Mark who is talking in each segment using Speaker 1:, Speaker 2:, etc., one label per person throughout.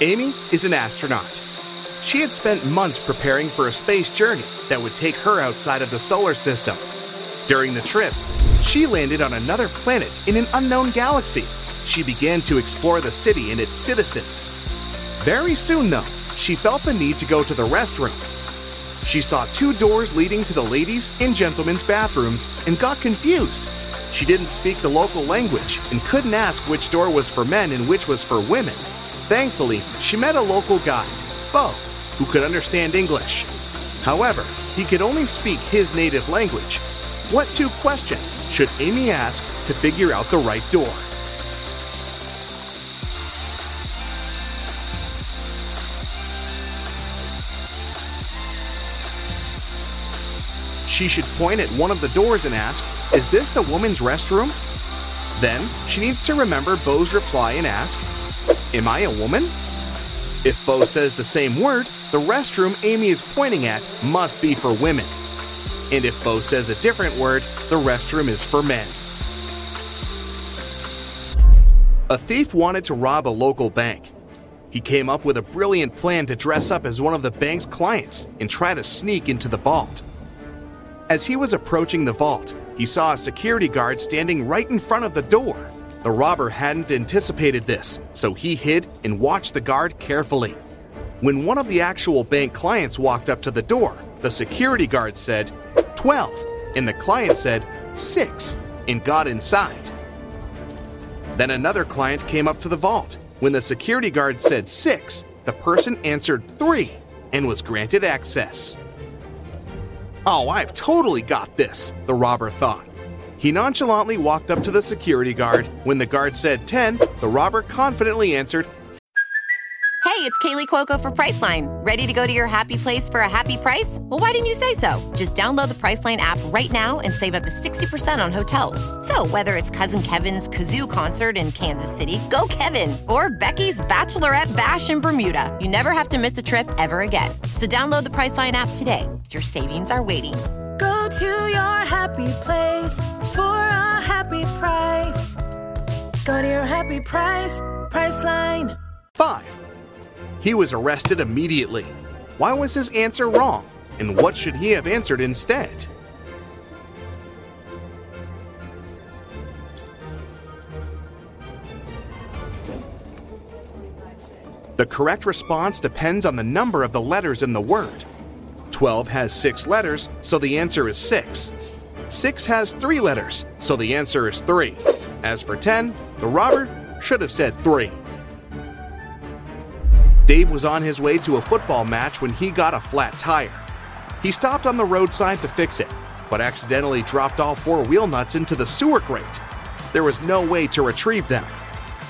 Speaker 1: Amy is an astronaut. She had spent months preparing for a space journey that would take her outside of the solar system. During the trip, she landed on another planet in an unknown galaxy. She began to explore the city and its citizens. Very soon, though, she felt the need to go to the restroom. She saw two doors leading to the ladies' and gentlemen's bathrooms and got confused. She didn't speak the local language and couldn't ask which door was for men and which was for women. Thankfully, she met a local guide, Bo, who could understand English. However, he could only speak his native language. What two questions should Amy ask to figure out the right door? She should point at one of the doors and ask, Is this the woman's restroom? Then she needs to remember Bo's reply and ask, Am I a woman? If Bo says the same word, the restroom Amy is pointing at must be for women. And if Bo says a different word, the restroom is for men. A thief wanted to rob a local bank. He came up with a brilliant plan to dress up as one of the bank's clients and try to sneak into the vault. As he was approaching the vault, he saw a security guard standing right in front of the door. The robber hadn't anticipated this, so he hid and watched the guard carefully. When one of the actual bank clients walked up to the door, the security guard said, 12, and the client said, 6, and got inside. Then another client came up to the vault. When the security guard said 6, the person answered 3 and was granted access. Oh, I've totally got this, the robber thought. He nonchalantly walked up to the security guard. When the guard said 10, the robber confidently answered,
Speaker 2: Hey, it's Kaley Cuoco for Priceline. Ready to go to your happy place for a happy price? Well, why didn't you say so? Just download the Priceline app right now and save up to 60% on hotels. So, whether it's Cousin Kevin's Kazoo concert in Kansas City, go Kevin, or Becky's Bachelorette Bash in Bermuda, you never have to miss a trip ever again. So, download the Priceline app today. Your savings are waiting.
Speaker 3: To your happy place for a happy price. Go to your happy price, Priceline.
Speaker 1: 5. He was arrested immediately. Why was his answer wrong? And what should he have answered instead? The correct response depends on the number of the letters in the word. 12 has 6 letters, so the answer is 6. 6 has 3 letters, so the answer is 3. As for 10, the robber should have said 3. Dave was on his way to a football match when he got a flat tire. He stopped on the roadside to fix it, but accidentally dropped all four wheel nuts into the sewer grate. There was no way to retrieve them.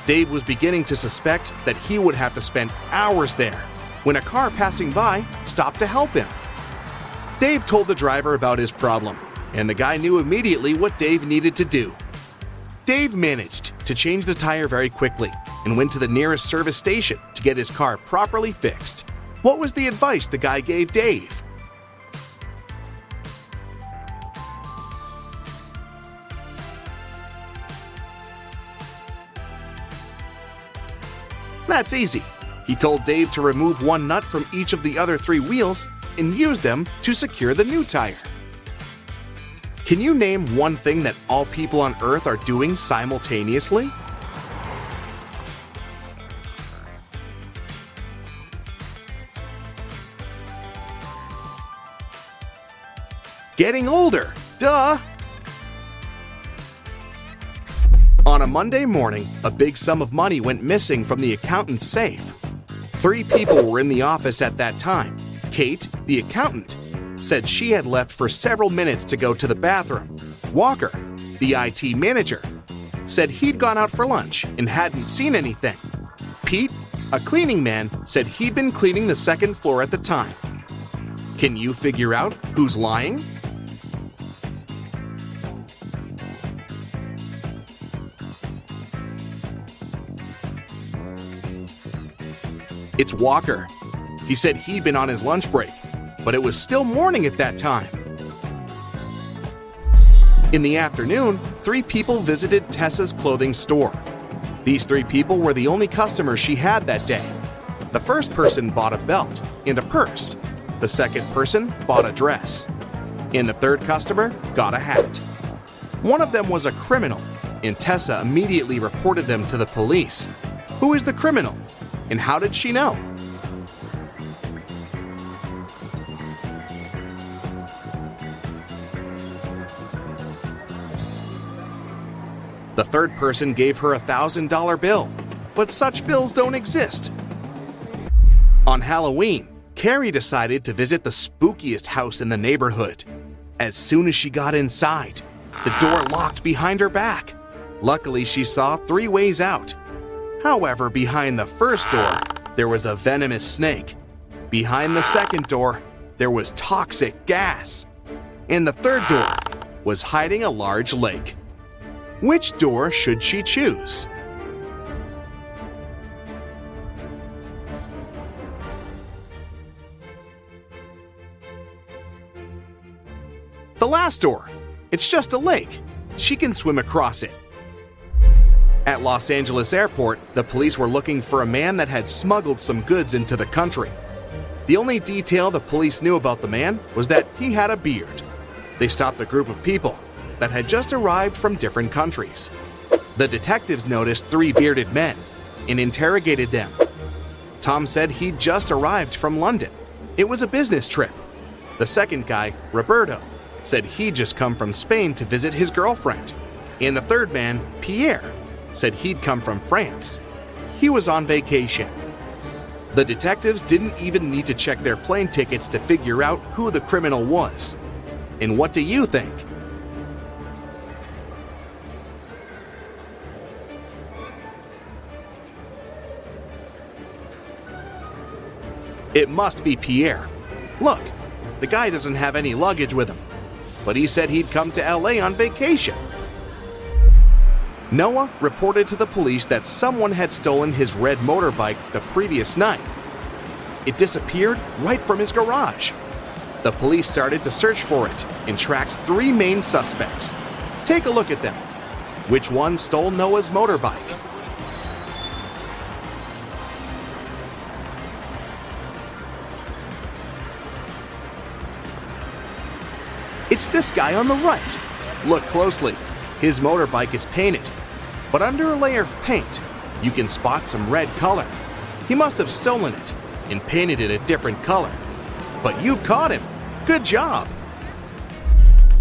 Speaker 1: Dave was beginning to suspect that he would have to spend hours there when a car passing by stopped to help him. Dave told the driver about his problem, and the guy knew immediately what Dave needed to do. Dave managed to change the tire very quickly and went to the nearest service station to get his car properly fixed. What was the advice the guy gave Dave? That's easy. He told Dave to remove one nut from each of the other three wheels and use them to secure the new tire. Can you name one thing that all people on Earth are doing simultaneously? Getting older, duh! On a Monday morning, a big sum of money went missing from the accountant's safe. Three people were in the office at that time. Kate, the accountant, said she had left for several minutes to go to the bathroom. Walker, the IT manager, said he'd gone out for lunch and hadn't seen anything. Pete, a cleaning man, said he'd been cleaning the second floor at the time. Can you figure out who's lying? It's Walker. He said he'd been on his lunch break, but it was still morning at that time. In the afternoon, three people visited Tessa's clothing store. These three people were the only customers she had that day. The first person bought a belt and a purse. The second person bought a dress. And the third customer got a hat. One of them was a criminal, and Tessa immediately reported them to the police. Who is the criminal? And how did she know? The third person gave her a $1,000 bill, but such bills don't exist. On Halloween, Carrie decided to visit the spookiest house in the neighborhood. As soon as she got inside, the door locked behind her back. Luckily, she saw three ways out. However, behind the first door, there was a venomous snake. Behind the second door, there was toxic gas. And the third door was hiding a large lake. Which door should she choose? The last door. It's just a lake. She can swim across it. At Los Angeles Airport, the police were looking for a man that had smuggled some goods into the country. The only detail the police knew about the man was that he had a beard. They stopped a group of people that had just arrived from different countries. The detectives noticed three bearded men and interrogated them. Tom said he'd just arrived from London. It was a business trip. The second guy, Roberto, said he'd just come from Spain to visit his girlfriend. And the third man, Pierre, said he'd come from France. He was on vacation. The detectives didn't even need to check their plane tickets to figure out who the criminal was. And what do you think? It must be Pierre. Look, the guy doesn't have any luggage with him, but he said he'd come to LA on vacation. Noah reported to the police that someone had stolen his red motorbike the previous night. It disappeared right from his garage. The police started to search for it and tracked three main suspects. Take a look at them. Which one stole Noah's motorbike? This guy on the right. Look closely. His motorbike is painted, but under a layer of paint, you can spot some red color. He must have stolen it and painted it a different color. But you've caught him. Good job.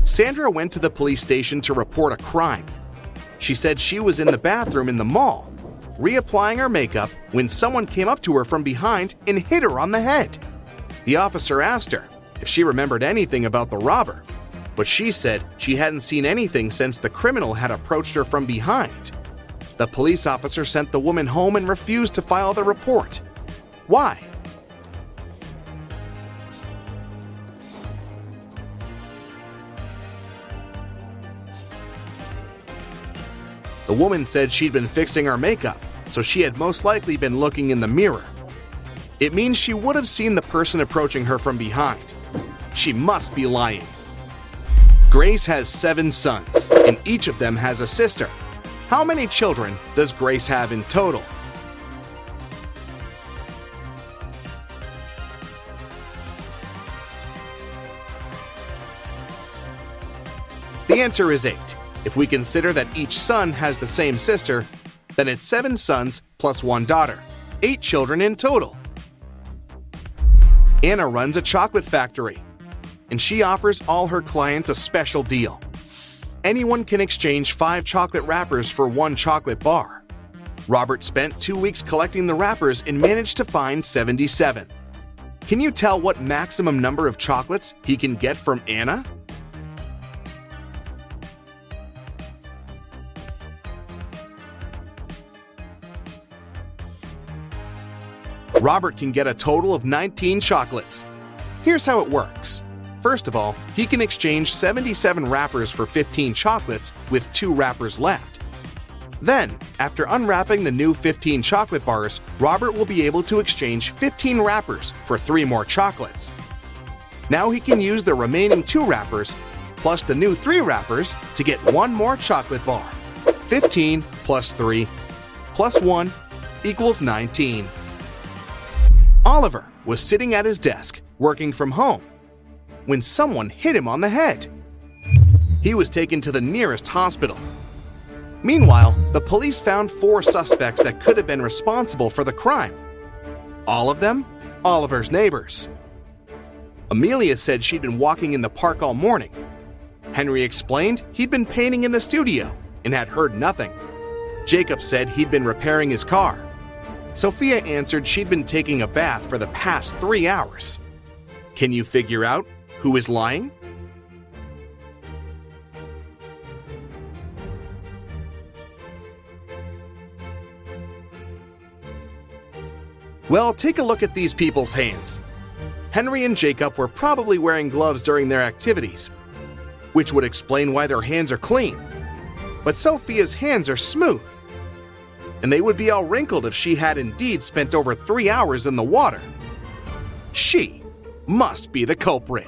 Speaker 1: Sandra went to the police station to report a crime. She said she was in the bathroom in the mall, reapplying her makeup when someone came up to her from behind and hit her on the head. The officer asked her if she remembered anything about the robber, but she said she hadn't seen anything since the criminal had approached her from behind. The police officer sent the woman home and refused to file the report. Why? The woman said she'd been fixing her makeup, so she had most likely been looking in the mirror. It means she would have seen the person approaching her from behind. She must be lying. Grace has seven sons, and each of them has a sister. How many children does Grace have in total? The answer is eight. If we consider that each son has the same sister, then it's seven sons plus one daughter, eight children in total. Anna runs a chocolate factory, and she offers all her clients a special deal. Anyone can exchange five chocolate wrappers for one chocolate bar. Robert spent two weeks collecting the wrappers and managed to find 77. Can you tell what maximum number of chocolates he can get from Anna? Robert can get a total of 19 chocolates. Here's how it works. First of all, he can exchange 77 wrappers for 15 chocolates with two wrappers left. Then, after unwrapping the new 15 chocolate bars, Robert will be able to exchange 15 wrappers for three more chocolates. Now he can use the remaining two wrappers plus the new three wrappers to get one more chocolate bar. 15 plus 3 plus 1 equals 19. Oliver was sitting at his desk, working from home, when someone hit him on the head. He was taken to the nearest hospital. Meanwhile, the police found four suspects that could have been responsible for the crime. All of them Oliver's neighbors. Amelia said she'd been walking in the park all morning. Henry explained he'd been painting in the studio and had heard nothing. Jacob said he'd been repairing his car. Sophia answered she'd been taking a bath for the past three hours. Can you figure out who is lying? Well, take a look at these people's hands. Henry and Jacob were probably wearing gloves during their activities, which would explain why their hands are clean. But Sophia's hands are smooth. And they would be all wrinkled if she had indeed spent over three hours in the water. She must be the culprit.